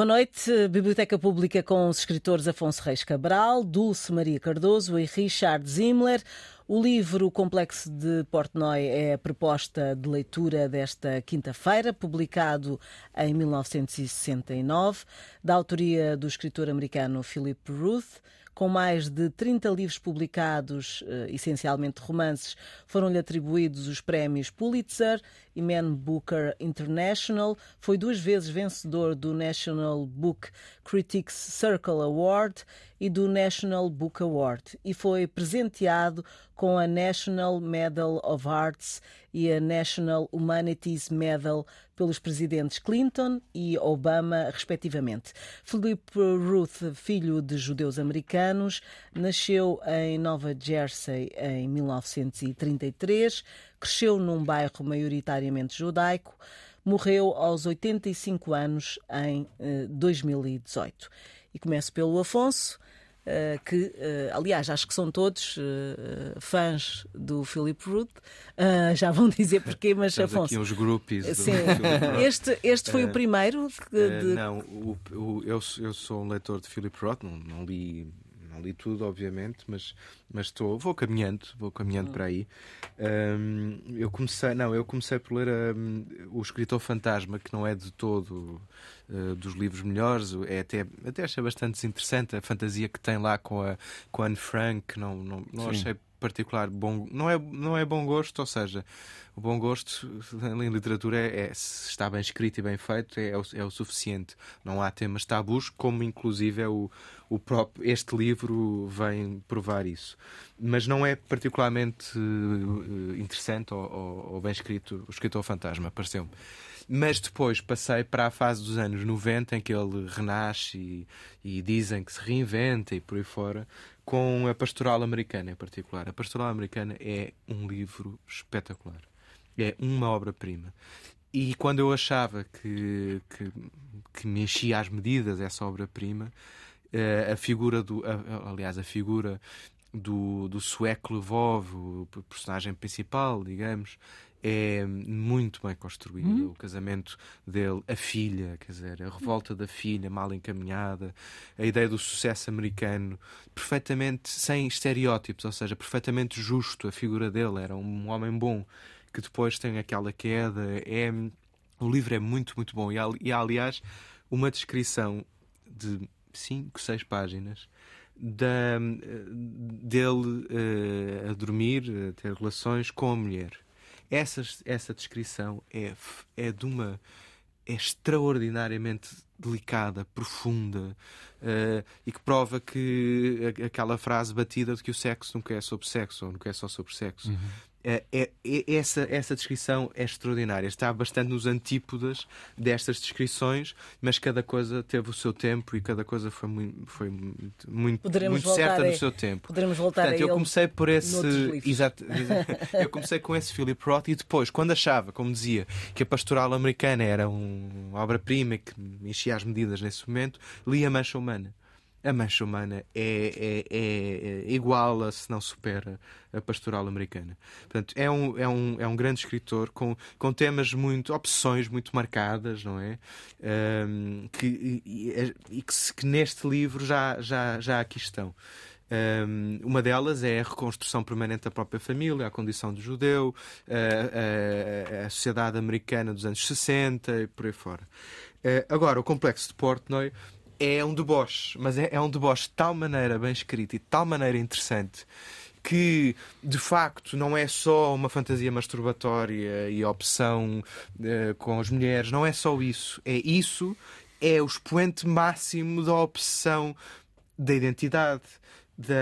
Boa noite. Biblioteca Pública com os escritores Afonso Reis Cabral, Dulce Maria Cardoso e Richard Zimler. O livro Complexo de Portnoy é a proposta de leitura desta quinta-feira, publicado em 1969, da autoria do escritor americano Philip Ruth com mais de 30 livros publicados, eh, essencialmente romances, foram-lhe atribuídos os prémios Pulitzer e Man Booker International. Foi duas vezes vencedor do National Book Critics Circle Award e do National Book Award e foi presenteado com a National Medal of Arts e a National Humanities Medal pelos presidentes Clinton e Obama, respectivamente. Philip Ruth, filho de judeus americanos, nasceu em Nova Jersey em 1933, cresceu num bairro maioritariamente judaico, morreu aos 85 anos em 2018. Eh, e começo pelo Afonso. Uh, que, uh, aliás, acho que são todos uh, fãs do Philip Roth. já vão dizer porquê, mas Estamos Afonso. Aqui uns grupos. Sim. este, este foi o primeiro. De... não, o, o, eu, eu sou um leitor de Philip Roth, não, não li não li tudo, obviamente, mas, mas estou, vou caminhando, vou caminhando para aí. Um, eu comecei, não, eu comecei por ler um, o Escritor Fantasma, que não é de todo uh, dos livros melhores, é até, até achei bastante interessante a fantasia que tem lá com a, com a Anne Frank, não, não, não achei particular bom não é não é bom gosto ou seja o bom gosto em literatura é, é se está bem escrito e bem feito é, é, o, é o suficiente. Não há temas tabus como inclusive é o, o próprio este livro vem provar isso. Mas não é particularmente uh, interessante ou, ou, ou, bem escrito o escritor fantasma pareceu-me mas depois passei para a fase dos anos 90 em que ele renasce e, e dizem que se reinventa e por aí fora com a Pastoral Americana em particular. A Pastoral Americana é um livro espetacular. É uma obra-prima. E quando eu achava que, que, que me enchia as medidas essa obra-prima, eh, a figura do. aliás, a figura do, do sueco Lvov, o personagem principal, digamos, é muito bem construído. Uhum. O casamento dele, a filha, quer dizer, a revolta da filha mal encaminhada, a ideia do sucesso americano, perfeitamente sem estereótipos, ou seja, perfeitamente justo. A figura dele era um homem bom que depois tem aquela queda. É, o livro é muito, muito bom. E há, e há aliás, uma descrição de 5, 6 páginas da, dele uh, a dormir, a ter relações com a mulher essa, essa descrição é, é de uma. é extraordinariamente delicada, profunda uh, e que prova que aquela frase batida de que o sexo nunca é sobre sexo ou nunca é só sobre sexo. Uhum. É, é, é, essa, essa descrição é extraordinária. Está bastante nos antípodas destas descrições, mas cada coisa teve o seu tempo e cada coisa foi muito, foi muito, muito certa no seu tempo. Poderemos voltar Portanto, a eu comecei por esse. Exato, eu comecei com esse Philip Roth e depois, quando achava, como dizia, que a pastoral americana era uma obra-prima que me enchia as medidas nesse momento, li A Mancha Humana a mancha humana é, é, é, é, igual a, se não supera, a pastoral americana. Portanto, é um, é um, é um grande escritor com, com temas muito, opções muito marcadas, não é? Um, que, e, e que, que, neste livro já, já, já aqui estão. Um, uma delas é a reconstrução permanente da própria família, a condição do judeu, a, a, a sociedade americana dos anos 60 e por aí fora. Uh, agora, o complexo de Portnoy é um deboche, mas é, é um deboche de tal maneira bem escrito e de tal maneira interessante que de facto não é só uma fantasia masturbatória e opção uh, com as mulheres, não é só isso. É isso, é o expoente máximo da opção da identidade, da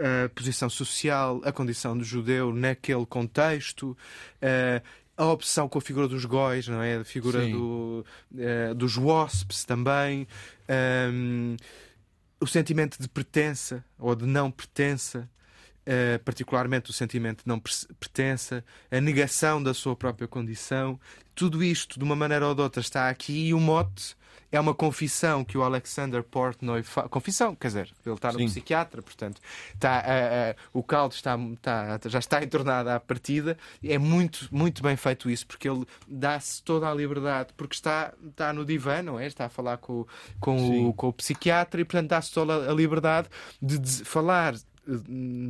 a, a posição social, a condição do judeu naquele contexto. Uh, a opção com a figura dos góis, não é? A figura do, uh, dos wasps também. Um, o sentimento de pertença ou de não pertença, uh, particularmente o sentimento de não pertença, a negação da sua própria condição, tudo isto, de uma maneira ou de outra, está aqui e o mote é uma confissão que o Alexander Portnoy faz. Confissão, quer dizer, ele está no Sim. psiquiatra, portanto, está, uh, uh, o caldo está, está, já está entornado à partida. É muito, muito bem feito isso, porque ele dá-se toda a liberdade, porque está, está no divã, não é? Está a falar com, com, o, com o psiquiatra e, portanto, dá-se toda a liberdade de, de falar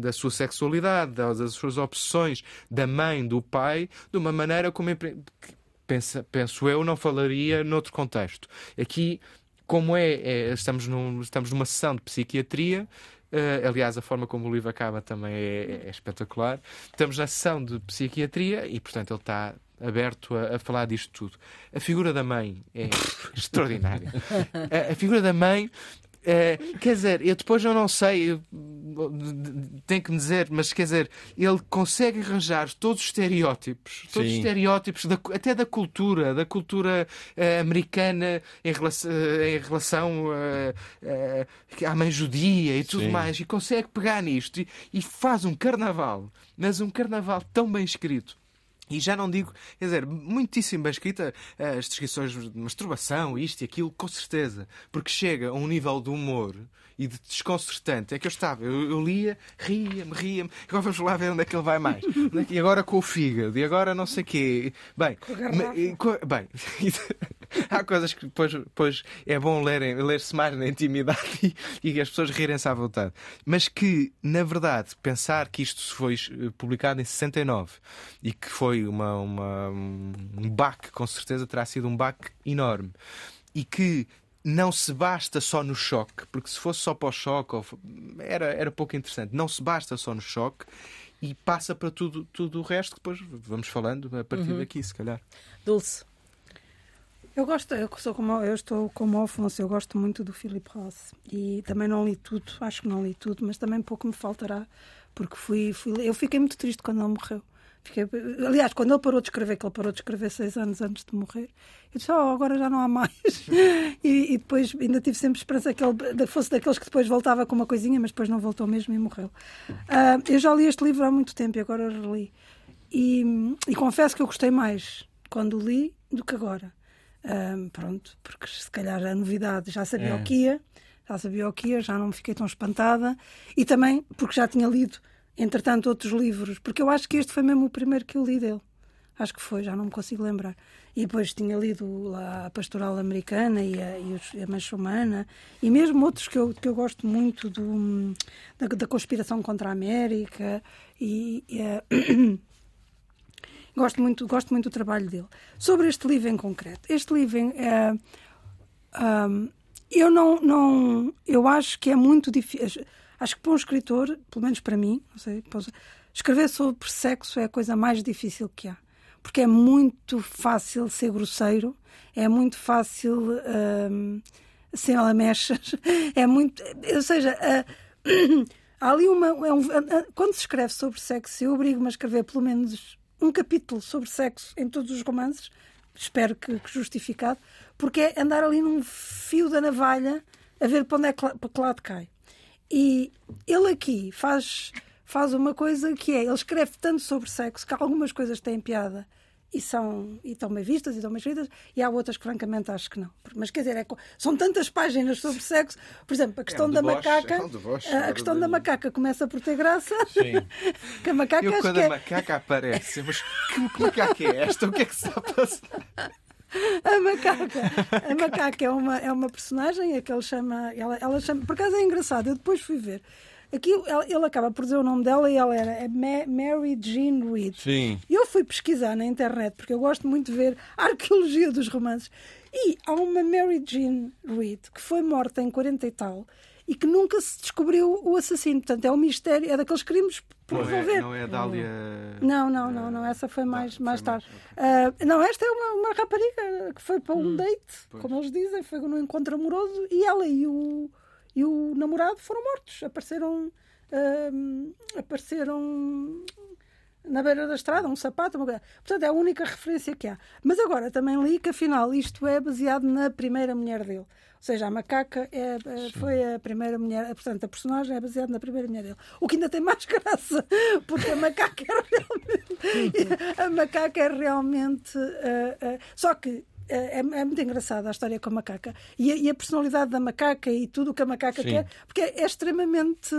da sua sexualidade, das suas opções, da mãe, do pai, de uma maneira como pensa, penso eu, não falaria noutro contexto. Aqui, como é, é estamos, num, estamos numa sessão de psiquiatria, Uh, aliás, a forma como o livro acaba também é, é, espetacular. Estamos na sessão de psiquiatria e, portanto, ele está aberto a, a falar disto tudo. A figura da mãe é extraordinária. A, a, figura da mãe é, quer dizer, eu depois eu não sei, eu, tenho que me dizer, mas quer dizer, ele consegue arranjar todos os estereótipos, todos Sim. os estereótipos da, até da cultura, da cultura uh, americana em relação, uh, em relação uh, à mãe judia e tudo Sim. mais, e consegue pegar nisto e, e faz um carnaval, mas um carnaval tão bem escrito e já não digo, quer dizer, muitíssimo bem escrita as descrições de masturbação, isto e aquilo, com certeza. Porque chega a um nível de humor e de desconcertante. É que eu estava, eu, eu lia, ria-me, ria-me. Agora vamos lá ver onde é que ele vai mais. E agora com o fígado, e agora não sei o quê. Bem, com bem há coisas que depois, depois é bom lerem, ler-se mais na intimidade e, e as pessoas rirem-se à vontade. Mas que, na verdade, pensar que isto foi eh, publicado em 69 e que foi uma, uma um baque, com certeza terá sido um baque enorme. E que não se basta só no choque, porque se fosse só para o choque era, era pouco interessante. Não se basta só no choque e passa para tudo, tudo o resto, depois vamos falando a partir uhum. daqui, se calhar. Dulce. Eu gosto, eu, sou como, eu estou como Afonso, eu gosto muito do Philip Ross e também não li tudo, acho que não li tudo, mas também pouco me faltará, porque fui, fui eu fiquei muito triste quando ele morreu. Fiquei, aliás, quando ele parou de escrever, que ele parou de escrever seis anos antes de morrer, eu disse, oh, agora já não há mais. e, e, depois ainda tive sempre esperança que ele fosse daqueles que depois voltava com uma coisinha, mas depois não voltou mesmo e morreu. Uh, eu já li este livro há muito tempo e agora reli. E, e confesso que eu gostei mais quando li do que agora. Um, pronto, porque se calhar a novidade já sabia é. o que ia, já sabia o que ia, já não fiquei tão espantada e também porque já tinha lido entretanto, outros livros, porque eu acho que este foi mesmo o primeiro que eu li dele. Acho que foi, já não me consigo lembrar. E depois tinha lido lá a Pastoral Americana e a, e a Mancha Humana, e mesmo outros que eu, que eu gosto muito do, da, da conspiração contra a América. E, e uh, gosto, muito, gosto muito do trabalho dele. Sobre este livro em concreto, este livro é. Uh, eu não, não. Eu acho que é muito difícil Acho que para um escritor, pelo menos para mim, não sei, escrever sobre sexo é a coisa mais difícil que há. Porque é muito fácil ser grosseiro, é muito fácil hum, ser lamechas, é muito. Ou seja, uh, há ali uma. É um, quando se escreve sobre sexo, eu obrigo-me a escrever pelo menos um capítulo sobre sexo em todos os romances, espero que, que justificado, porque é andar ali num fio da navalha a ver para onde é que, para que lado cai. E ele aqui faz, faz uma coisa que é, ele escreve tanto sobre sexo que algumas coisas têm piada e são e estão bem vistas e estão bem escritas e há outras que francamente acho que não mas quer dizer é, são tantas páginas sobre sexo por exemplo a questão é um da macaca é um a, questão da macaca começa por ter graça Sim. que a macaca Eu, quando a é... macaca aparece mas que, que macaca é esta o que é que está a passar a macaca. A macaca é uma, é uma personagem a que ele chama, ela, ela chama. Por acaso é engraçado, eu depois fui ver. Aqui ele acaba por dizer o nome dela e ela era é Mary Jean Reid. Sim. E eu fui pesquisar na internet, porque eu gosto muito de ver a arqueologia dos romances. E há uma Mary Jean Reid que foi morta em 40 e tal e que nunca se descobriu o assassino. Portanto, é um mistério, é daqueles crimes por não é- resolver. Não é a Dália. Não, não, não, não, essa foi mais, mais tarde. Uh, não, esta é uma, uma rapariga que foi para um hum, date, como eles dizem, foi num encontro amoroso e ela e o, e o namorado foram mortos. Apareceram. Uh, apareceram na beira da estrada, um sapato, uma coisa. Portanto, é a única referência que há. Mas agora também li que afinal isto é baseado na primeira mulher dele. Ou seja, a macaca é, é foi a primeira mulher, portanto, a personagem é baseada na primeira mulher dele. O que ainda tem mais graça, porque a macaca é realmente. a macaca é realmente. Uh, uh, só que é, é, muito engraçada a história com a macaca. E a, e a, personalidade da macaca e tudo o que a macaca Sim. quer, porque é, é extremamente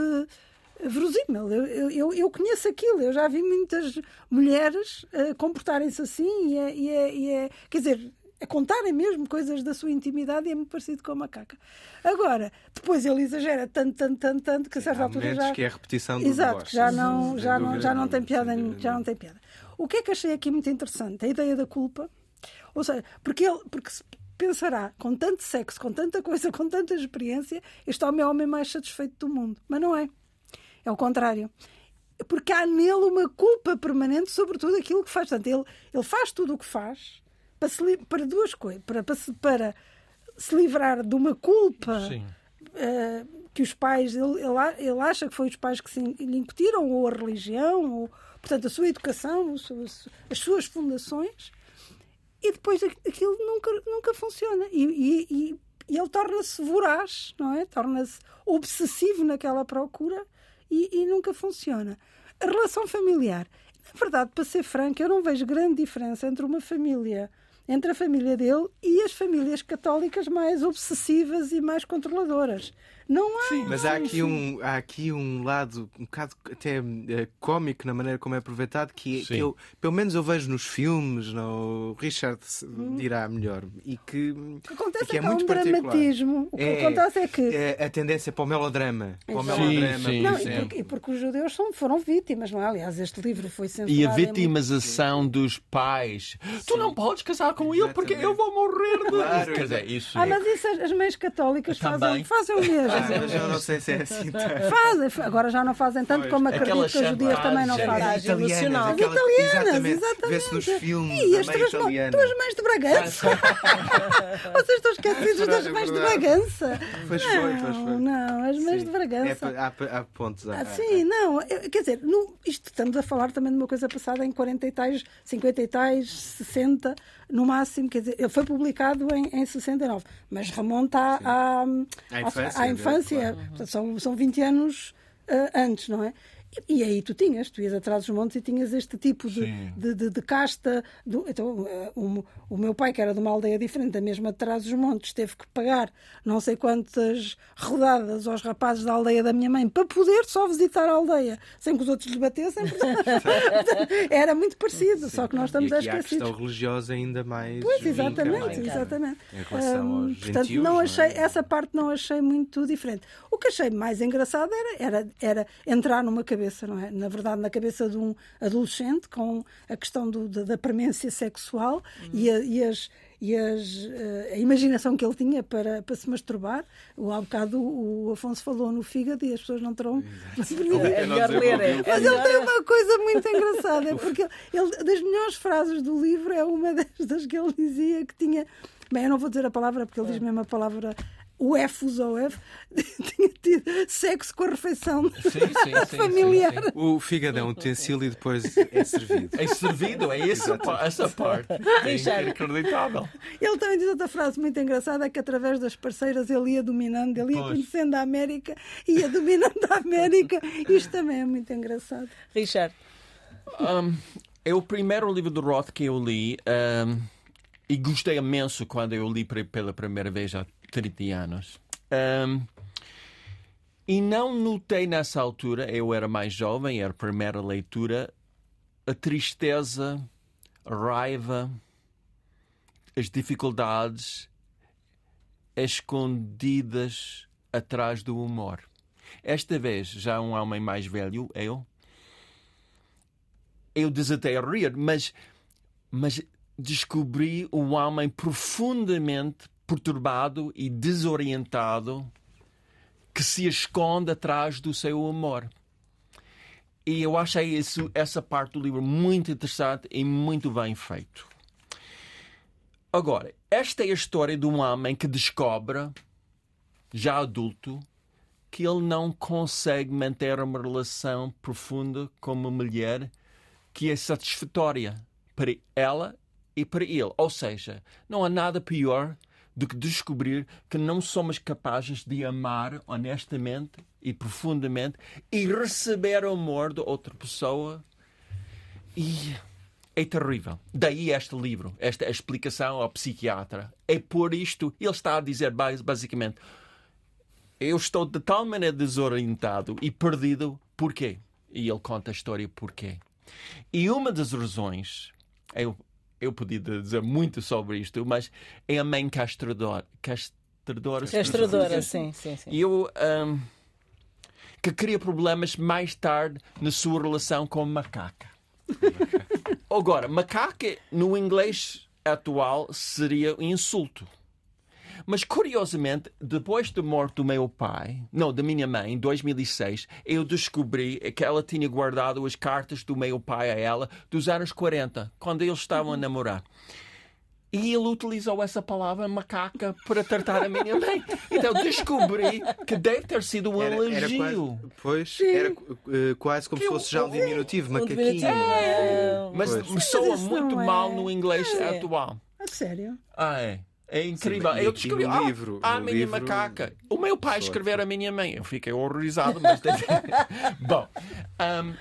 verosímil. Eu, eu, eu, conheço aquilo, eu já vi muitas mulheres uh, comportarem-se assim e é, e, é, e é, Quer dizer, a contarem mesmo coisas da sua intimidade e é muito parecido com a macaca. Agora, depois ele exagera tanto, tanto, tanto, tanto que a certa altura já. que é a repetição do Exato, que já não, já, não, já não tem piada, já não tem piada. O que é que achei aqui muito interessante? A ideia da culpa. Ou seja, porque ele porque se pensará, com tanto sexo, com tanta coisa, com tanta experiência, este homem é o homem mais satisfeito do mundo. Mas não é. É o contrário. Porque há nele uma culpa permanente sobre tudo aquilo que faz. Portanto, ele, ele faz tudo o que faz para, se, para duas coisas. Para, para, se, para se livrar de uma culpa uh, que os pais. Ele, ele, ele, acha que foi os pais que se lhe incutiram, ou a religião, ou, portanto, a sua educação, as suas fundações. E depois aquilo nunca, nunca funciona. E, e, e, ele torna-se voraz, não é? Torna-se obsessivo naquela procura e, e nunca funciona. A relação familiar. Na verdade, para ser franco, eu não vejo grande diferença entre uma família entre a família dele e as famílias católicas mais obsessivas e mais controladoras. Não há. Sim, mas há aqui, um, há aqui um lado um bocado até é, cómico na maneira como é aproveitado, que, que, eu, pelo menos eu vejo nos filmes, no Richard hum. dirá melhor, e que, acontece que é, é muito um dramatismo. O que é, acontece é que. É a tendência para o melodrama. Para o melodrama sim, sim, não, e, porque, e, porque, os judeus são, foram vítimas, não é? Aliás, este livro foi censurado. E a vitimização dos pais. Sim. Tu não podes casar com ele porque eu vou morrer de. Claro, Quer dizer, isso ah, mas isso as meias católicas fazem, fazem o mesmo. Mas eu não sei se é assim. Fazem, agora já não fazem tanto pois. como acredito que as judias também não fazem. Emocional. Aquela, italianas, exatamente. Vê-se nos filmes. E as tuas, tuas mães de Bragança. Vocês estão esquecidos das mães de Bragança. Pois foi, pois foi. Não, as mães de Bragança. É, há, há pontos. Há, ah, sim, não. Quer dizer, no, isto estamos a falar também de uma coisa passada em 40 e tais, 50 e tais, 60 no máximo, quer dizer, ele foi publicado em, em 69, mas remonta à, à, infância. À, infância. Claro. São, são 20 anos uh, antes, não é? E, aí tu tinhas, tu ias atrás dos montes e tinhas este tipo de, de, de, de, casta. Do, então, um, o meu pai, que era de uma aldeia diferente, da mesma atrás dos montes, teve que pagar não sei quantas rodadas aos rapazes da aldeia da minha mãe para poder só visitar a aldeia, sem que os outros lhe batessem. era muito parecido, Sim. só que nós estamos e aqui a questão religiosa ainda mais. Pois, exatamente, exatamente. Em relação um, aos portanto, gentios, não achei, não é? essa parte não achei muito diferente. O que achei mais engraçado era, era, era entrar numa cabeça cabeça, não é? Na verdade, na cabeça de um adolescente com a questão do, da, da premência sexual uhum. e, a, e, as, e as, eh, a imaginação que ele tinha para, para se masturbar. O, há bocado o Afonso falou no fígado e as pessoas não terão. É melhor ler. É Mas ele tem uma coisa muito engraçada, porque ele, das melhores frases do livro é uma das que ele dizia que tinha. Bem, eu não vou dizer a palavra porque ele diz mesmo a palavra o EFUS ou F tinha tido sexo com a refeição sim, sim, sim, familiar. O fígado é um utensílio e depois é servido. É servido, é essa, essa parte. É inacreditável. Ele também diz outra frase muito engraçada: que através das parceiras ele ia dominando, ele ia pois. conhecendo a América, ia dominando a América. Isto também é muito engraçado. Richard. Um, é o primeiro livro do Roth que eu li. Um, e gostei imenso quando eu li pela primeira vez há 30 anos. Um, e não notei nessa altura, eu era mais jovem, era a primeira leitura, a tristeza, a raiva, as dificuldades escondidas atrás do humor. Esta vez, já um homem mais velho, eu, eu desatei a rir, mas, mas descobri um homem profundamente perturbado e desorientado que se esconde atrás do seu amor. E eu achei isso, essa parte do livro muito interessante e muito bem feito. Agora, esta é a história de um homem que descobre, já adulto, que ele não consegue manter uma relação profunda com uma mulher que é satisfatória para ela e para ele. Ou seja, não há nada pior que descobrir que não somos capazes de amar honestamente e profundamente e receber o amor de outra pessoa. E é terrível. Daí este livro, esta explicação ao psiquiatra. É por isto, ele está a dizer basicamente: eu estou de tal maneira desorientado e perdido, porquê? E ele conta a história porquê. E uma das razões, eu, eu podia dizer muito sobre isto, mas é a mãe castradora. Castradora, castradora sim, sim, sim. E eu. Um, que cria problemas mais tarde na sua relação com macaca. Agora, macaca no inglês atual seria um insulto. Mas curiosamente, depois da morte do meu pai, não, da minha mãe, em 2006, eu descobri que ela tinha guardado as cartas do meu pai a ela dos anos 40, quando eles estavam a namorar. E ele utilizou essa palavra macaca para tratar a minha mãe. Então descobri que deve ter sido um era, elogio. Era quase, pois, Sim. era uh, quase como que se fosse já um diminutivo, um macaquinho. É. Mas me soa muito é. mal no inglês é. atual. A sério? Ah, é. É incrível. Sim, eu descobri no ah, livro, a minha livro, macaca. O meu pai escrever a minha mãe. Eu fiquei horrorizado, mas. Bom. Um,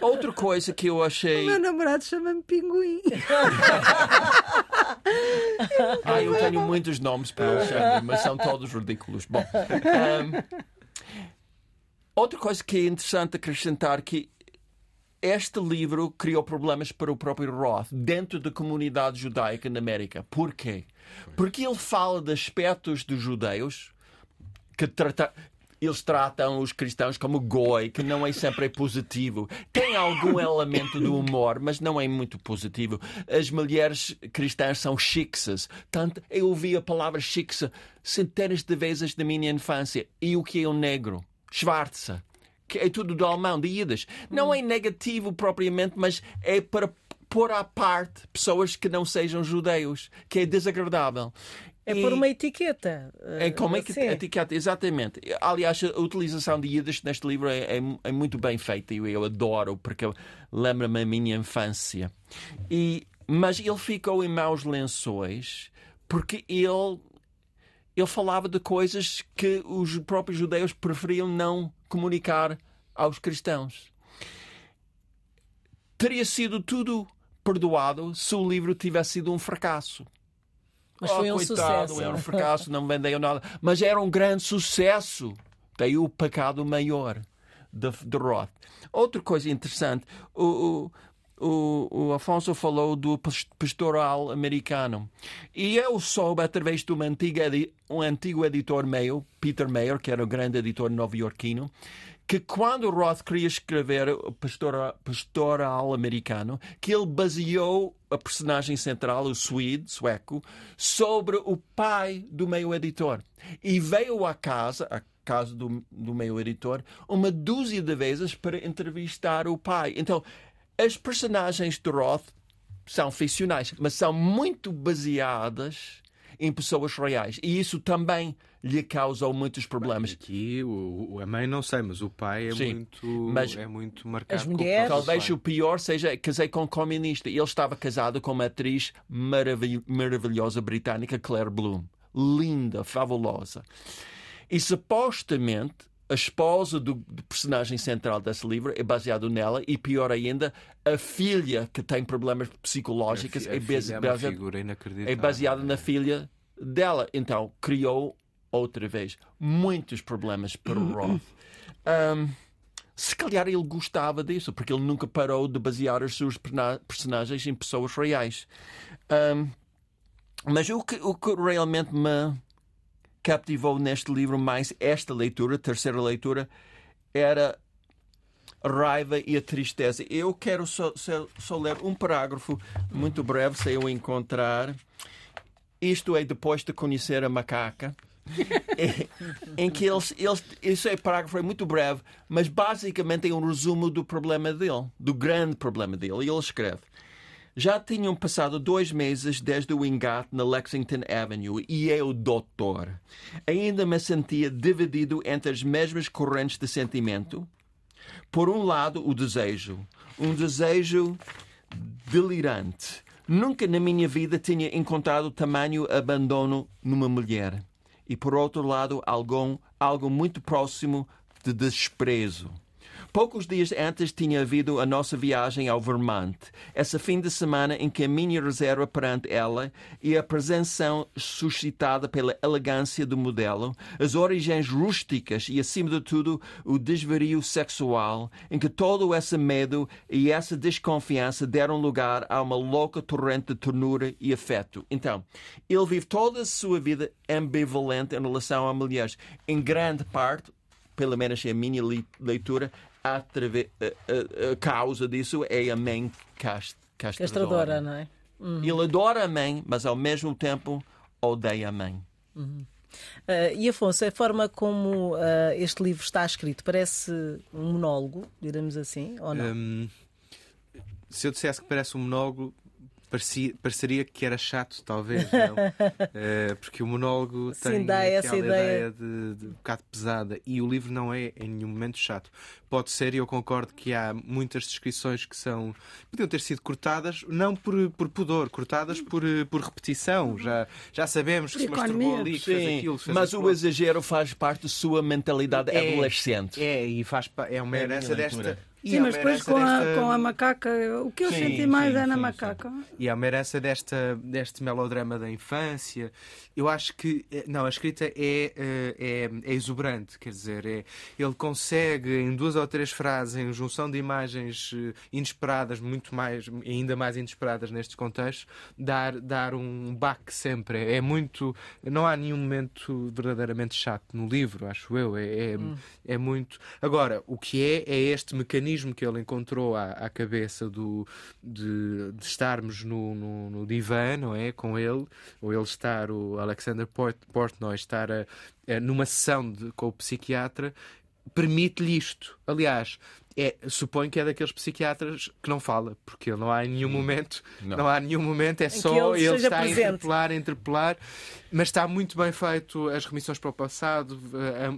outra coisa que eu achei. O meu namorado chama-me Pinguim. ah, eu tenho muitos nomes para Alexandre, mas são todos ridículos. Bom. Um, outra coisa que é interessante acrescentar que este livro criou problemas para o próprio Roth dentro da comunidade judaica na América. Porquê? Porque ele fala de aspectos dos judeus que trata, eles tratam os cristãos como goi, que não é sempre positivo. Tem algum elemento do humor, mas não é muito positivo. As mulheres cristãs são chixas. Tanto eu ouvi a palavra chixa centenas de vezes na minha infância. E o que é o negro? Schwarze que é tudo do alemão, de Yiddish. Não é negativo propriamente, mas é para pôr à parte pessoas que não sejam judeus, que é desagradável. É e... por uma etiqueta. É como assim. etiqueta, exatamente. Aliás, a utilização de Yiddish neste livro é, é, é muito bem feita e eu adoro, porque lembra-me a minha infância. E, mas ele ficou em maus lençóis porque ele, ele falava de coisas que os próprios judeus preferiam não comunicar aos cristãos. Teria sido tudo perdoado se o livro tivesse sido um fracasso. Mas oh, foi um coitado, sucesso. Era um fracasso, não vendeu nada. Mas era um grande sucesso. Daí o pecado maior de, de Roth. Outra coisa interessante, o, o, o, Afonso falou do pastoral americano. E eu soube, através de uma antiga, um antigo editor meu, Peter Mayer, que era o grande editor nova-iorquino, que quando Roth queria escrever o pastoral, pastoral americano, que ele baseou a personagem central, o Swede, sueco, sobre o pai do meio editor. E veio à casa, a casa do, do meio editor, uma dúzia de vezes para entrevistar o pai. Então, as personagens de Roth são ficcionais, mas são muito baseadas em pessoas reais. E isso também lhe causou muitos problemas. Aqui o, a mãe não sei, mas o pai é Sim, muito mas é muito marcado. As mulheres... Talvez o pior seja casei com um comunista. Ele estava casado com uma atriz maravil maravilhosa britânica, Claire Bloom. Linda, fabulosa. E supostamente a esposa do, do, personagem central desse livro é baseado nela e pior ainda a filha que tem problemas psicológicos é, base, é, é baseada na filha dela. Então criou outra vez muitos problemas para o Roth. Um, se calhar ele gostava disso porque ele nunca parou de basear os seus personagens em pessoas reais. Um, mas o que, o que realmente me captivou neste livro mais esta leitura, terceira leitura, era a raiva e a tristeza. Eu quero só, só, só ler um parágrafo muito breve, se eu encontrar. Isto é depois de conhecer a macaca. em que eles, eles, isso é parágrafo é muito breve, mas basicamente é um resumo do problema dele, do grande problema dele. E ele escreve: já tinham passado dois meses desde o engate na Lexington Avenue e eu, doutor, ainda me sentia dividido entre as mesmas correntes de sentimento. Por um lado, o desejo, um desejo delirante. Nunca na minha vida tinha encontrado tamanho abandono numa mulher. E por outro lado, algo, algo muito próximo de desprezo. Poucos dias antes tinha havido a nossa viagem ao Vermont, esse fim de semana em que a minha reserva perante ela e a presença suscitada pela elegância do modelo, as origens rústicas e, acima de tudo, o desvario sexual, em que todo esse medo e essa desconfiança deram lugar a uma louca torrente de ternura e afeto. Então, ele vive toda a sua vida ambivalente em relação a mulheres, em grande parte, pelo menos é a minha leitura, a, a, a, causa disso é a mãe cast, castradora. castradora, não é? Uhum. Ele adora a mãe, mas ao mesmo tempo odeia a mãe. Uhum. Uh, e Afonso, a forma como uh, este livro está escrito parece um monólogo, diremos assim, ou não? Um, se eu dissesse que parece um monólogo, parecia, pareceria que era chato, talvez, não? uh, porque o monólogo Sim, tem dá essa ideia, ideia de, de um bocado pesada e o livro não é em nenhum momento chato. Pode ser, e eu concordo que há muitas descrições que são podiam ter sido cortadas, não por, por pudor, cortadas por, por repetição. Já, já sabemos que se masturbou ali, que Sim, fez aquilo. Fez mas o exagero faz parte da sua mentalidade é, adolescente. É, e faz, é uma é herança desta Sim, mas depois com, desta... a, com a macaca, o que eu sim, senti mais sim, é na sim, macaca. E há uma herança desta, deste melodrama da infância. Eu acho que, eh, não, a escrita é, eh, é, é exuberante, quer dizer, é, ele consegue em duas ou três frases, em junção de imagens eh, inesperadas, muito mais, ainda mais inesperadas nestes contextos, dar, dar um baque sempre. É muito, não há nenhum momento verdadeiramente chato no livro, acho eu. É, é, hum. é muito. Agora, o que é, é este mecanismo mecanismo que ele encontrou à, à cabeça do, de, de estarmos no, no, no, divã, não é? Com ele, ou ele estar, o Alexander Port, Portnoy, estar a, a, numa sessão de, com o psiquiatra, permite-lhe isto. Aliás, é, suponho que é daqueles psiquiatras que não fala, porque não há nenhum momento, não, não há nenhum momento, é em só ele, ele está presente. a interpelar, a interpelar, mas está muito bem feito as remissões para o passado,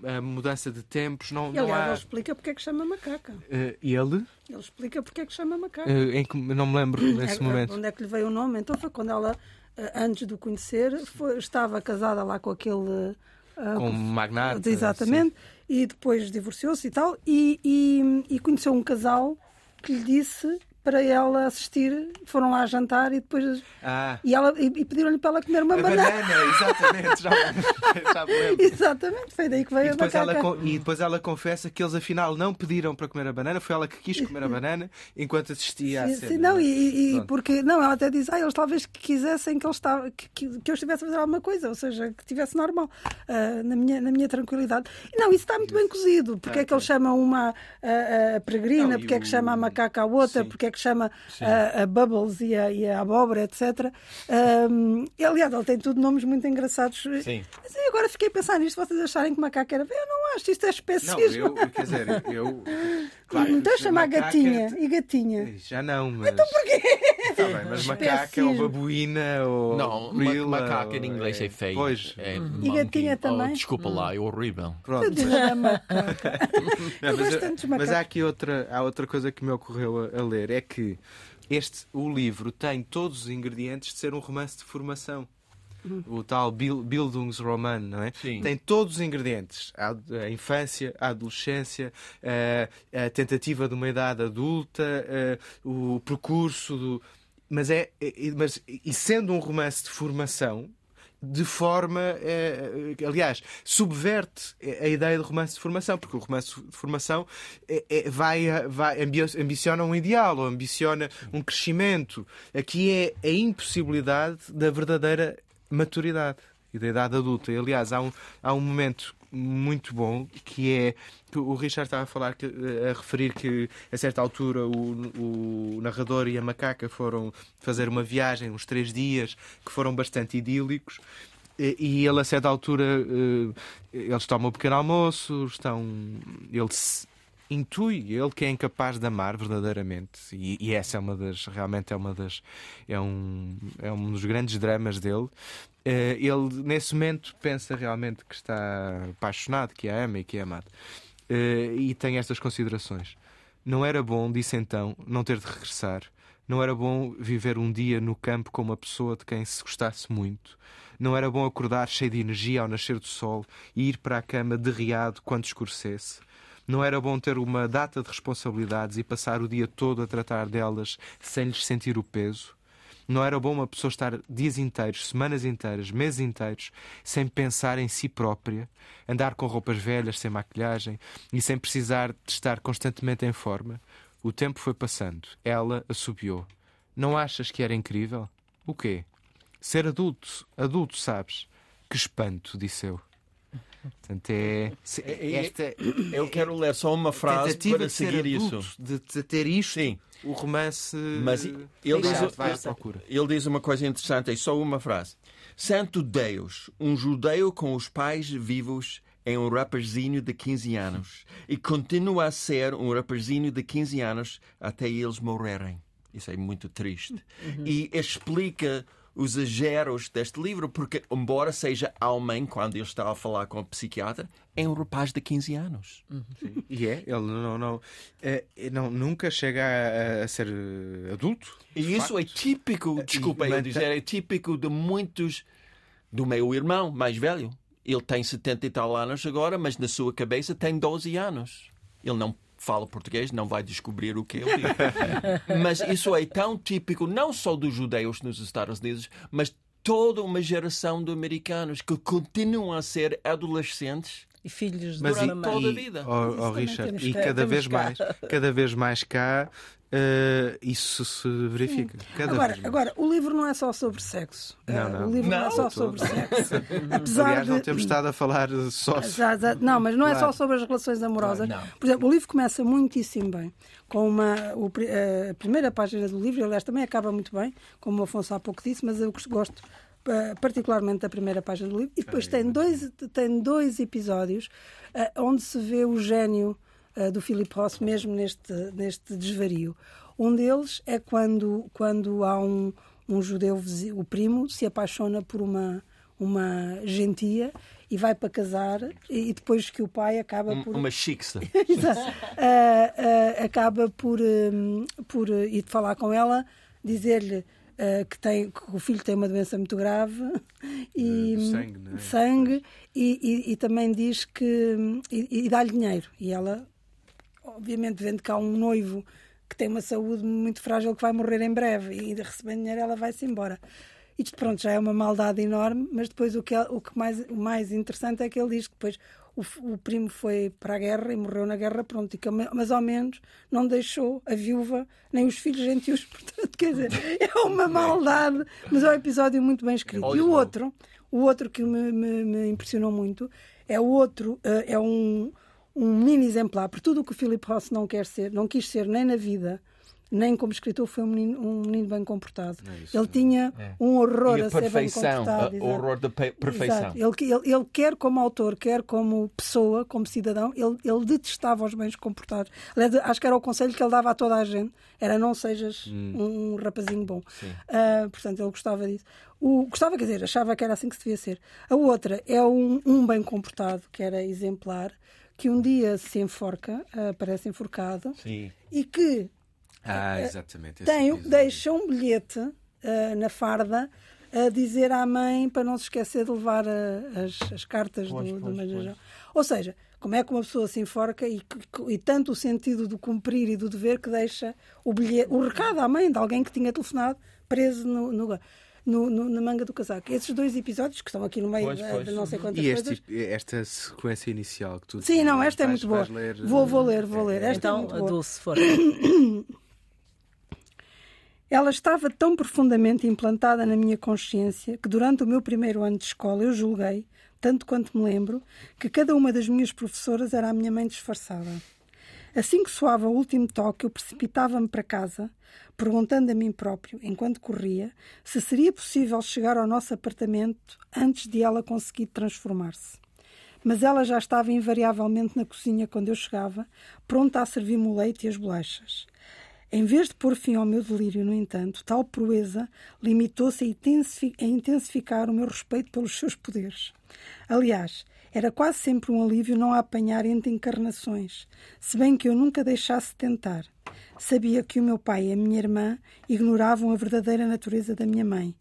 a, a mudança de tempos. Não, e, aliás, não há... ele explica porque é que chama macaca. Uh, ele? Ele explica porque é que chama macaca. Uh, em que, não me lembro nesse é, momento. Onde é que lhe veio o nome? Então foi quando ela, eh, antes de o conhecer, foi, estava casada lá com aquele. Uh, com o magnata. Exatamente. Sim e depois divorciou-se e tal, e, e, e conheceu um casal que lhe disse para ela assistir, foram lá jantar e depois. Ah. E, ela, e, e pediram-lhe para ela comer uma a banana. banana. Exatamente, já, já. Exatamente, foi daí que veio e depois a. Ela, e depois ela confessa que eles afinal não pediram para comer a banana, foi ela que quis comer a banana enquanto assistia à cena. Não, e, e porque, não, ela até diz, ah, eles talvez quisessem que, eles estava, que, que, que eu estivesse a fazer alguma coisa, ou seja, que estivesse normal, uh, na, minha, na minha tranquilidade. Não, isso está muito bem cozido. Porque é que ele chama uma a, a peregrina, não, porque é que chama a macaca a outra, sim. porque é que chama a, a, Bubbles e a, e a abóbora, etc. Um, aliás, ele tem tudo nomes muito engraçados. Sim. Mas agora fiquei a pensar nisto, vocês acharem que macaca era. Eu não acho, isto é especismo. Não, eu, quer dizer, eu. Claro, então chamar gatinha e gatinha. Já não, mas. Então porquê? Tá bem, mas macaca ou babuína ou. Não, gorila, macaca em inglês é feio. Pois. É e gatinha também? Oh, desculpa lá, é horrível. Pronto. macaca. não, mas, mas, há aqui outra, há outra coisa que me ocorreu a, a ler: é que este, o livro tem todos os ingredientes de ser um romance de formação. Uhum. O tal Bildungsroman, não é? Sim. Tem todos os ingredientes: a, infância, a adolescência, a, a, tentativa de uma idade adulta, a, o percurso do. Mas é, é, mas, e sendo um romance de formação, de forma, eh, aliás, subverte a ideia de romance de formação, porque o romance de formação é, é, vai, vai, ambiciona um ideal ou ambiciona um crescimento. Aqui é a impossibilidade da verdadeira maturidade e da idade adulta. E, aliás, há um, há um momento muito bom que é que o Richard estava a falar que, a referir que a certa altura o, o narrador e a macaca foram fazer uma viagem uns três dias que foram bastante idílicos e ele a certa altura eh, eles tomam um pequeno almoço estão ele intui ele que é incapaz de amar verdadeiramente. E, e, essa é uma das realmente é uma das é um é um dos grandes dramas dele. Eh, ele nesse momento pensa realmente que está apaixonado que a ama e que é amado. Eh, e tem estas considerações. Não era bom disse então não ter de regressar. Não era bom viver um dia no campo com uma pessoa de quem se gostasse muito. Não era bom acordar cheio de energia ao nascer do sol e ir para a cama derriado quando escurecesse Não era bom ter uma data de responsabilidades e passar o dia todo a tratar delas sem lhes sentir o peso? Não era bom uma pessoa estar dias inteiros, semanas inteiras, meses inteiros, sem pensar em si própria, andar com roupas velhas, sem maquilhagem e sem precisar de estar constantemente em forma? O tempo foi passando. Ela assobiou. Não achas que era incrível? O quê? Ser adulto, adulto, sabes? Que espanto, disse eu. Portanto, é. Esta, eu quero ler só uma frase para de seguir adulto, isso. De, de ter isto, Sim. o romance. Mas ele diz, vai à procura. ele diz uma coisa interessante, é só uma frase. Santo Deus, um judeu com os pais vivos é um rapazinho de 15 anos e continua a ser um rapazinho de 15 anos até eles morrerem. Isso é muito triste. E explica os exageros deste livro, porque, embora seja homem, quando ele está a falar com a psiquiatra, é um rapaz de 15 anos. E é, ele não, não, é, não, nunca chega a, a ser eh, adulto. E isso é típico, desculpa eu dizer, é típico de muitos do meu irmão mais velho. Ele tem 70 e tal anos agora, mas na sua cabeça tem 12 anos. Ele não fala português, não vai descobrir o que ele diz. mas isso é tão típico, não só dos judeus nos Estados Unidos, mas toda uma geração de americanos que continuam a ser adolescentes. E filhos Mas de e, toda a vida. oh, oh, Richard, e cada vez cá. mais, cada vez mais cá, eh, isso se verifica. Cada Agora, agora, o livro não é só sobre sexo. Não, Eh, não. O livro não, Não, é só todo. sobre sexo. Apesar Aliás, não de... temos estado a falar só. Já- não, mas não é só Claro. sobre as relações amorosas. Claro, não. Por exemplo, o livro começa muitíssimo bem, com uma o pri- a primeira página do livro, aliás, também acaba muito bem, como o Afonso há pouco disse, mas eu gosto eh, particularmente da primeira página do livro. E depois tem dois, tem dois episódios eh, onde se vê o gênio eh, do Philip Ross mesmo neste, neste desvario. Um deles é quando, quando há um, um judeu, o primo, se apaixona por uma, uma gentia e vai para casar e, e depois que o pai acaba Um- por... Uma chixa. Exato. Ah, ah, acaba por, hum, por uh, ir falar com ela, dizer-lhe ah, que, tem, que o filho tem uma doença muito grave e De sangue, não é? de sangue, e, e- e também diz que hum, e, e dá-lhe dinheiro e ela obviamente vendo que há um noivo que tem uma saúde muito frágil que vai morrer em breve e recebendo dinheiro ela vai-se embora. Isto pronto já é uma maldade enorme mas depois o que, é- o que mais, o mais interessante é que ele diz que depois o, o primo foi para a guerra e morreu na guerra pronto e que, mas ao menos não deixou a viúva nem os filhos gentios portanto quer dizer é uma maldade mas é um episódio muito bem escrito. E o outro o outro que me, me- me impressionou muito é o outro eh, é um um menino exemplar, por tudo o que o Philip Ross não quer ser, não quis ser nem na vida, nem como escritor, foi um menino, um menino bem comportado. isso, ele tinha um horror a ser bem comportado. o horror da pe- perfeição. Ele, ele, ele quer como autor, quer como pessoa, como cidadão, ele, ele detestava os bens comportados. Aliás, acho que era o conselho que ele dava a toda a gente, era não sejas um, um rapazinho bom. Ah, portanto, ele gostava disso. O, gostava, quer dizer, achava que era assim que se devia ser. A outra é um, um bem comportado, que era exemplar, que um dia se enforca, aparece enforcado, Sim. e que Ah, exatamente. esse tem, episódio. deixa um bilhete ah, na farda a dizer à mãe para não se esquecer de levar as, as cartas Pois, do, do pois. Ou seja, como é que uma pessoa se enforca e, e tanto o sentido do cumprir e do dever que deixa o, bilhete, o recado à mãe de alguém que tinha telefonado preso no, no- no- no- na manga do casaco. Esses dois episódios que estão aqui no meio Pois, pois. de não sei quantas E coisas. esta sequência inicial que tu Sim, não, esta é muito boa. ler, Vou, vou ler, vou ler. Esta é Então, muito a boa. Dulce, for. Ela estava tão profundamente implantada na minha consciência que durante o meu primeiro ano de escola eu julguei, tanto quanto me lembro, que cada uma das minhas professoras era a minha mãe disfarçada. Assim que soava o último toque, eu precipitava-me para casa, perguntando a mim próprio, enquanto corria, se seria possível chegar ao nosso apartamento antes de ela conseguir transformar-se. Mas ela já estava invariavelmente na cozinha quando eu chegava, pronta a servir-me o leite e as bolachas. Em vez de pôr fim ao meu delírio, no entanto, tal proeza limitou-se a intensifi- a intensificar o meu respeito pelos seus poderes. Aliás, era quase sempre um alívio não a apanhar entre encarnações, se bem que eu nunca deixasse de tentar. Sabia que o meu pai e a minha irmã ignoravam a verdadeira natureza da minha mãe,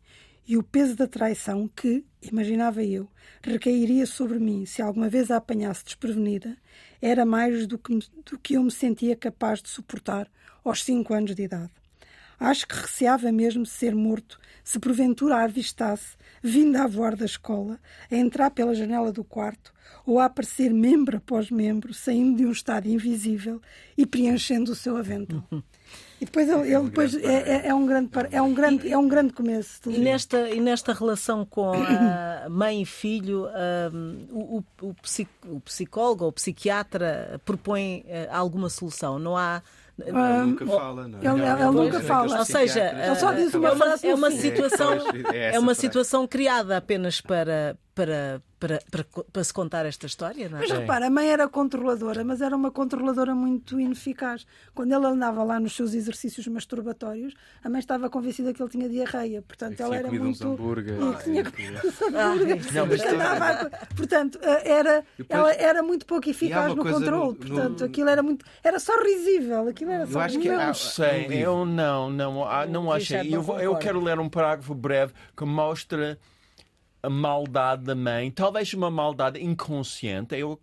e o peso da traição que, imaginava eu, recairia sobre mim se alguma vez a apanhasse desprevenida, era mais do que, do que eu me sentia capaz de suportar aos cinco anos de idade. Acho que receava mesmo ser morto se porventura a avistasse, vinda a voar da escola, a entrar pela janela do quarto ou a aparecer membro após membro, saindo de um estado invisível e preenchendo o seu avental. E depois ele, ele depois é, é, é, um grande é um grande é um grande começo. E nesta e nesta relação com a mãe e filho, um, o, o, o, psicólogo ou o psiquiatra propõe uh, alguma solução? Não há ele nunca fala, não é? Ele, ele, ele nunca fala. Ou seja, ele só diz uma frase é uma situação é uma situação criada apenas para para, para, para, para, se contar esta história, não é? Mas repara, a mãe era controladora, mas era uma controladora muito ineficaz. Quando ele andava lá nos seus exercícios masturbatórios, a mãe estava convencida que ele tinha diarreia. Portanto, ela era muito. Uns hambúrgueres. E que tinha comido uns hambúrgueres. Não, mas Portanto, eh, era, depois... ela era muito pouco eficaz no controle. No, Portanto, aquilo era muito. Era só risível. Aquilo era só eu acho que Não sei, eu não, não, não achei. Eu, eu quero ler um parágrafo breve que mostra a maldade da mãe, talvez uma maldade inconsciente. Eu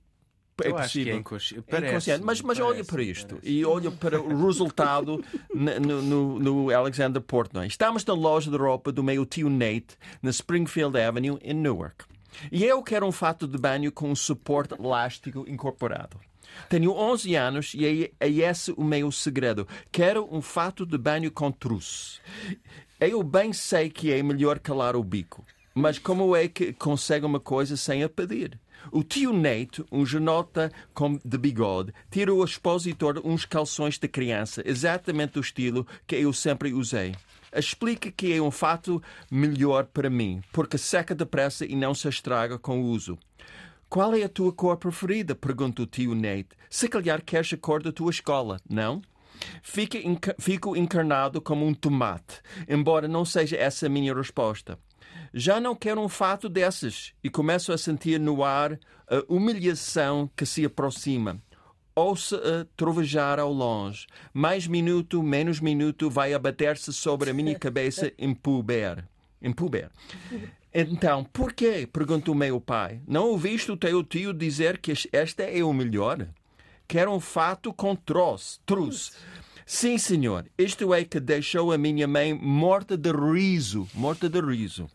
é eu possível. É inconsci... parece, inconsciente. Mas, mas parece, olha para isto parece. e olha para o resultado no, no, no, Alexander Portnoy. Estamos na loja de roupa do meu tio Nate, na Springfield Avenue, em Newark. E eu quero um fato de banho com um suporte elástico incorporado. Tenho 11 anos e é, é esse o meu segredo. Quero um fato de banho com truce. Eu bem sei que é melhor calar o bico. Mas como é que consegue uma coisa sem a pedir? O tio Nate, um genota de bigode, tira ao expositor uns calções de criança, exatamente do estilo que eu sempre usei. Explica que é um fato melhor para mim, porque seca depressa e não se estraga com o uso. Qual é a tua cor preferida? pergunta o tio Nate. Se calhar queres a cor da tua escola, não? Fico encarnado como um tomate, embora não seja essa a minha resposta. Já não quero um fato desses e começo a sentir no ar a humilhação que se aproxima. Ouça a trovejar ao longe. Mais minuto, menos minuto, vai abater-se sobre a minha cabeça em puber. Em puber. Então, por quê? perguntou meu pai. Não ouviste o teu tio dizer que esta é o melhor? Quero um fato com troço, truce. Sim, senhor. Isto é que deixou a minha mãe morta de riso. Morta de riso.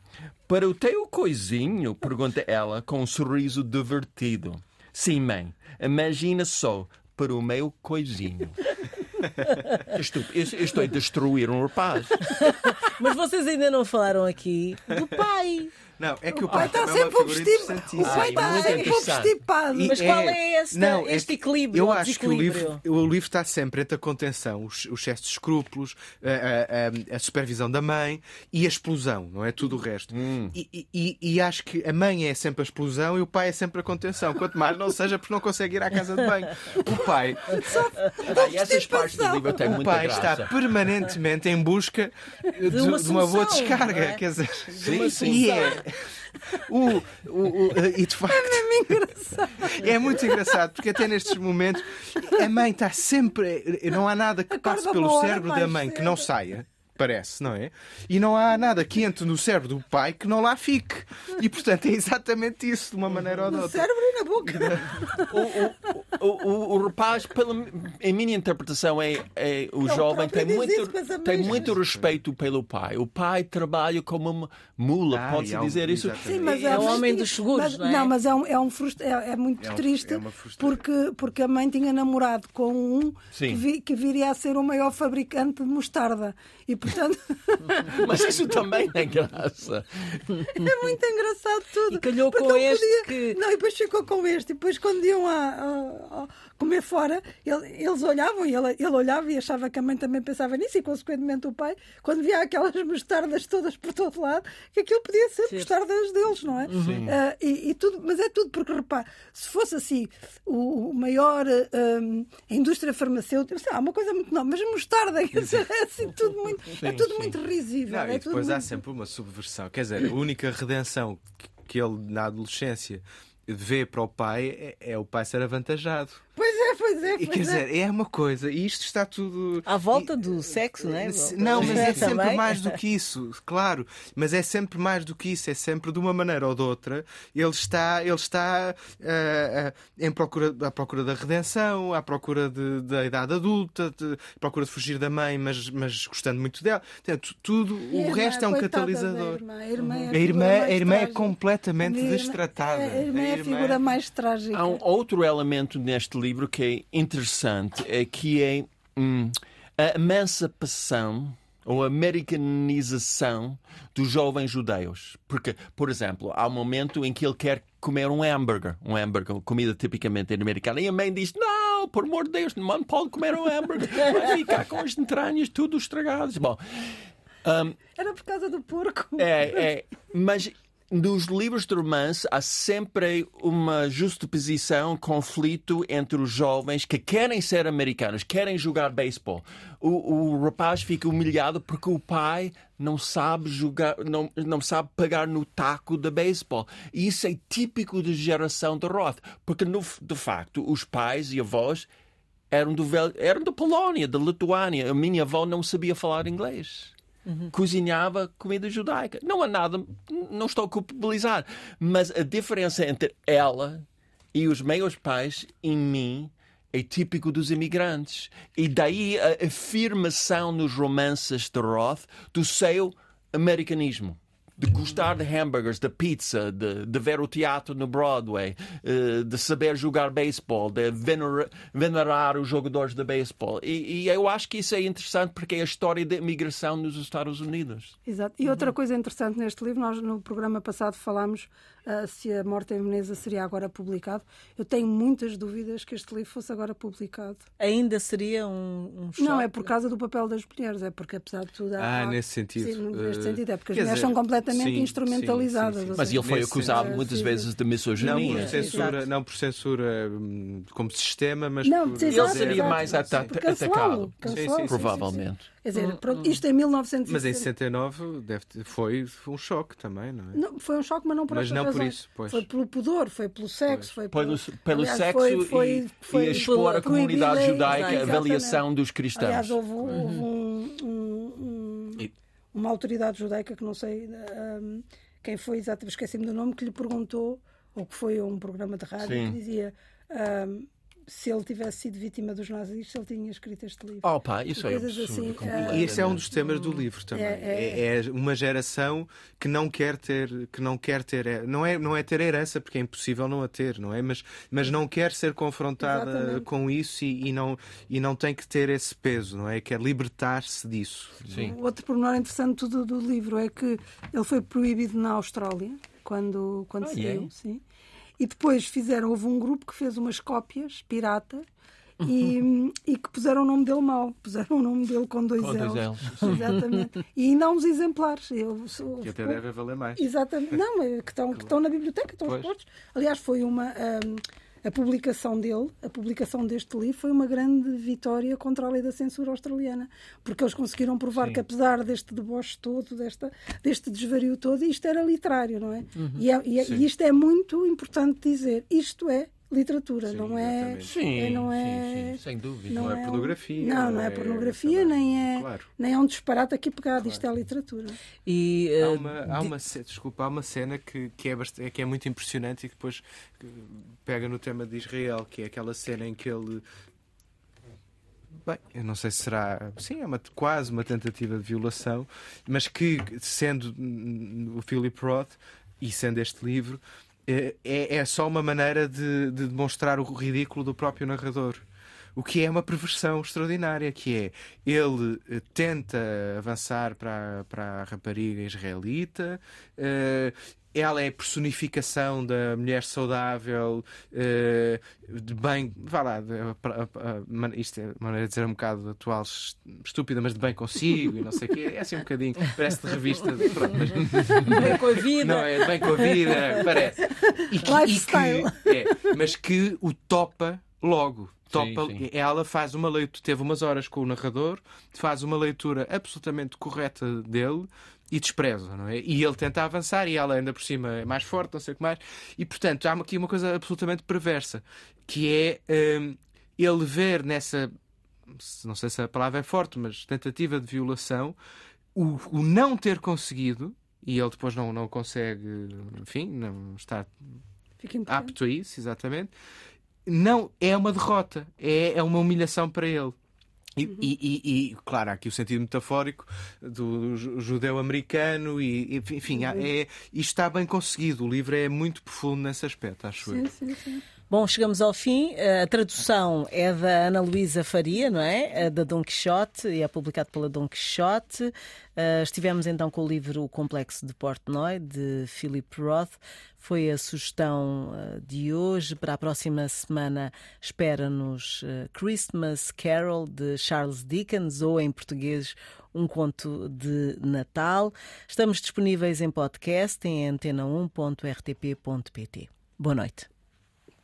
Para o teu coisinho? pergunta ela com um sorriso divertido. Sim, mãe. Imagina só, para o meu coisinho. Estou, estou a destruir um rapaz. Mas vocês ainda não falaram aqui do pai. Não, é que o pai, está sempre pouco estipado. O pai está sempre pouco estipado. Mas qual é este, não, é este equilíbrio? Eu acho que o livro, o livro está sempre entre a contenção, os, os excessos de escrúpulos, a, a, a, supervisão da mãe e a explosão, não é? Tudo o resto. Hum. E, e, e, acho que a mãe é sempre a explosão e o pai é sempre a contenção. Quanto mais não seja porque não consegue ir à casa de banho. O pai. e essas partes do livro têm muita O pai graça. está permanentemente em busca de, de, uma, de uma, boa descarga. É? Quer dizer, sim, sim. E é, o, o, o, e de facto. É engraçado. É muito engraçado, porque até nestes momentos a mãe está sempre. Não há nada que passe pelo cérebro da mãe que não saia parece, não é? E não há nada que entre no cérebro do pai que não lá fique. E portanto é exatamente isso, de uma maneira ou de outra. No cérebro e na boca. o, o, o, o, rapaz, pela, em minha interpretação, é, é o jovem tem muito, tem muito respeito pelo pai. O pai trabalha como uma mula, ah, pode-se é dizer isso. Sim, mas é, é o homem dos seguros, mas, não é? Não, mas é, um, é, um frustra... é, é muito é um, triste é porque, porque a mãe tinha namorado com um que, vi, que viria a ser o maior fabricante de mostarda. E, portanto... Mas isso também é graça. É muito engraçado tudo. E calhou com este podia... que... Não, e depois ficou com este. E depois quando iam a, a, a comer fora, ele, eles olhavam e ele, ele olhava e achava que a mãe também pensava nisso e, consequentemente, o pai, quando via aquelas mostardas todas por todo lado, que aquilo podia ser Sim. mostardas deles, não é? Uh, e, e, tudo, mas é tudo porque, repare, se fosse assim, o, o maior uh, a indústria farmacêutica, sei lá, uma coisa muito nova, mas mostarda, quer dizer, é assim tudo muito, sim, é tudo sim. muito risível. Não, é e depois há muito... sempre uma subversão, quer dizer, a única redenção que ele na adolescência vê para o pai é, é o pai ser avantajado. Pois é, pois é, E, quer é. dizer, é uma coisa, e isto está tudo. À volta e- do sexo, não é? Não, mas é sempre Também. mais do que isso, claro. Mas é sempre mais do que isso, é sempre de uma maneira ou de outra. Ele está, ele está ah, ah, em procura, à procura da redenção, à procura de- da idade adulta, de, à procura de fugir da mãe, mas, mas gostando muito dela. Portanto, tudo, E a o irmã, resto é um catalisador. irmã. A irmã é a, A irmã, figura a irmã é completamente irmã- destratada. A irmã é a figura mais trágica. Há um outro elemento neste livro que é interessante, é que é hum, a emancipação ou a americanização dos jovens judeus. Porque, por exemplo, há um momento em que ele quer comer um hambúrguer, um hambúrguer, comida tipicamente americana, e a mãe diz: Não, por amor de Deus, não pode comer um hambúrguer, vai ficar com as entranhas tudo estragadas. Bom, hum, Era por causa do porco. é, é, mas nos livros de romance há sempre uma justaposição, conflito entre os jovens que querem ser americanos, querem jogar beisebol. O, o rapaz fica humilhado porque o pai não sabe jogar, não, não sabe pegar no taco de beisebol. E isso é típico da geração de Roth, porque no, de facto os pais e avós eram, do, eram da Polónia, da Lituânia. A minha avó não sabia falar inglês cozinhava comida judaica. Não há nada, não estou a culpabilizar, mas a diferença entre ela e os meus pais em mim é típico dos imigrantes. E daí a afirmação nos romances de Roth do seu americanismo. De gostar de hambúrgueres, de pizza, de, de ver o teatro no Broadway, eh, de saber jogar beisebol, de venera- venerar os jogadores de beisebol. E, e eu acho que isso é interessante porque é a história da imigração nos Estados Unidos. Exato. E outra coisa interessante neste livro, nós no programa passado falámos se a Morte em Veneza seria agora publicado. Eu tenho muitas dúvidas que este livro fosse agora publicado. Ainda seria um, um choque. Não é por causa do papel das mulheres, é porque apesar de tudo há... Ah, há- nesse sentido. Sim, neste Eh, sentido, é porque as mulheres dizer, são completamente sim, instrumentalizadas. sim, sim, sim. ou Mas ele foi Nesse acusado sentido. muitas vezes de Não misoginia. por censura, Exato. não por censura hum, como sistema, mas Não, por Ele seria mais atacado. Provavelmente. Quer Hum, dizer, pronto, isto é em 1960. Mas em 69 deve ter- foi um choque também, não é? Não, foi um choque, mas não por Mas não por razões. isso, pois. Foi pelo pudor, foi pelo sexo, foi Pelo, pelo, aliás, sexo foi, e- foi, foi, e, expor a comunidade judaica, a avaliação dos cristãos. Aliás, houve, houve um- um- um- uma autoridade judaica que não sei um, quem foi exatamente, esqueci-me do nome, que lhe perguntou, ou que foi a um programa de rádio, Sim. que dizia um, se ele tivesse sido vítima dos nazis, ele tinha escrito este livro. Oh pá, isso é absurdo. assim. E esse é um dos temas do livro também. É, é- É, é uma geração que não quer ter, que não quer ter, não é, não é ter herança porque é impossível não a ter, não é? Mas, mas não quer ser confrontada Exatamente. com isso e, e não e não tem que ter esse peso, não é? Quer libertar-se disso. Sim. O Outro pormenor interessante do, do livro é que ele foi proibido na Austrália quando, quando Ah, saiu. Sim. E depois fizeram, houve um grupo que fez umas cópias pirata e, e que puseram o nome dele mal. Puseram o nome dele com dois Com dois L's. Exatamente. E ainda há uns exemplares. Eu, sou- Que até deve valer mais. Exatamente. Não, que estão, que estão na biblioteca, estão Pois. expostos. Aliás, foi uma. hum, a publicação dele, a publicação deste livro, foi uma grande vitória contra a lei da censura australiana, porque eles conseguiram provar Sim. que, apesar deste deboche todo, desta, deste desvario todo, isto era literário, não é? E, é- e é- e isto é muito importante dizer. Isto é literatura, Sim, não é. Sim, é- não sim, é- sim, sem dúvida. Não é um- pornografia, Não, não não é é- pornografia, nem é, Claro. nem é um disparate aqui pegado. Isto é literatura. E, Há eh, uma, há uma, ce- desculpa, há uma cena que, que, é bast- que é muito impressionante e que depois pega no tema de Israel, que é aquela cena em que ele. Bem, eu não sei se será. Sim, é uma, quase uma tentativa de violação, mas que, sendo o Philip Roth e sendo este livro, é, é só uma maneira de, de demonstrar o ridículo do próprio narrador. O que é uma perversão extraordinária, que é ele eh, tenta avançar para, para a rapariga israelita, eh, ela é a personificação da mulher saudável, eh, de bem, vá lá, de- a- a- isto é uma maneira de dizer um bocado atual, est- estúpida, mas de bem consigo e não sei o quê, é assim um bocadinho, parece de revista, de- pronto, mas bem com a vida. não, é bem com a vida, parece. E que, Lifestyle. e que- é, mas que o topa logo. Topa, Sim, sim. Ela faz uma leitura, teve umas horas com o narrador, faz uma leitura absolutamente correta dele e despreza, não é? E ele tenta avançar e ela ainda por cima é mais forte, não sei o que mais. E portanto há aqui uma coisa absolutamente perversa, que é hum, ele ver nessa, não sei se a palavra é forte, mas tentativa de violação, o, o não ter conseguido, e ele depois não, não consegue, enfim, não está apto a isso, exatamente, não é uma derrota, é, é uma humilhação para ele. E, uhum. e, e, e, claro, há aqui o sentido metafórico do judeu-americano, e, enfim, uhum. é, isto está bem conseguido. O livro é muito profundo nesse aspecto, acho sim, eu. Sim, sim. Bom, chegamos ao fim. A tradução é da Ana Luísa Faria, não é? Da Dom Quixote, e é publicado pela Dom Quixote. Uh, estivemos então com o livro O Complexo de Portnoy, de Philip Roth. Foi a sugestão de hoje. Para a próxima semana espera-nos Christmas Carol, de Charles Dickens, ou em português, um conto de Natal. Estamos disponíveis em podcast em antena1.rtp.pt. Boa noite.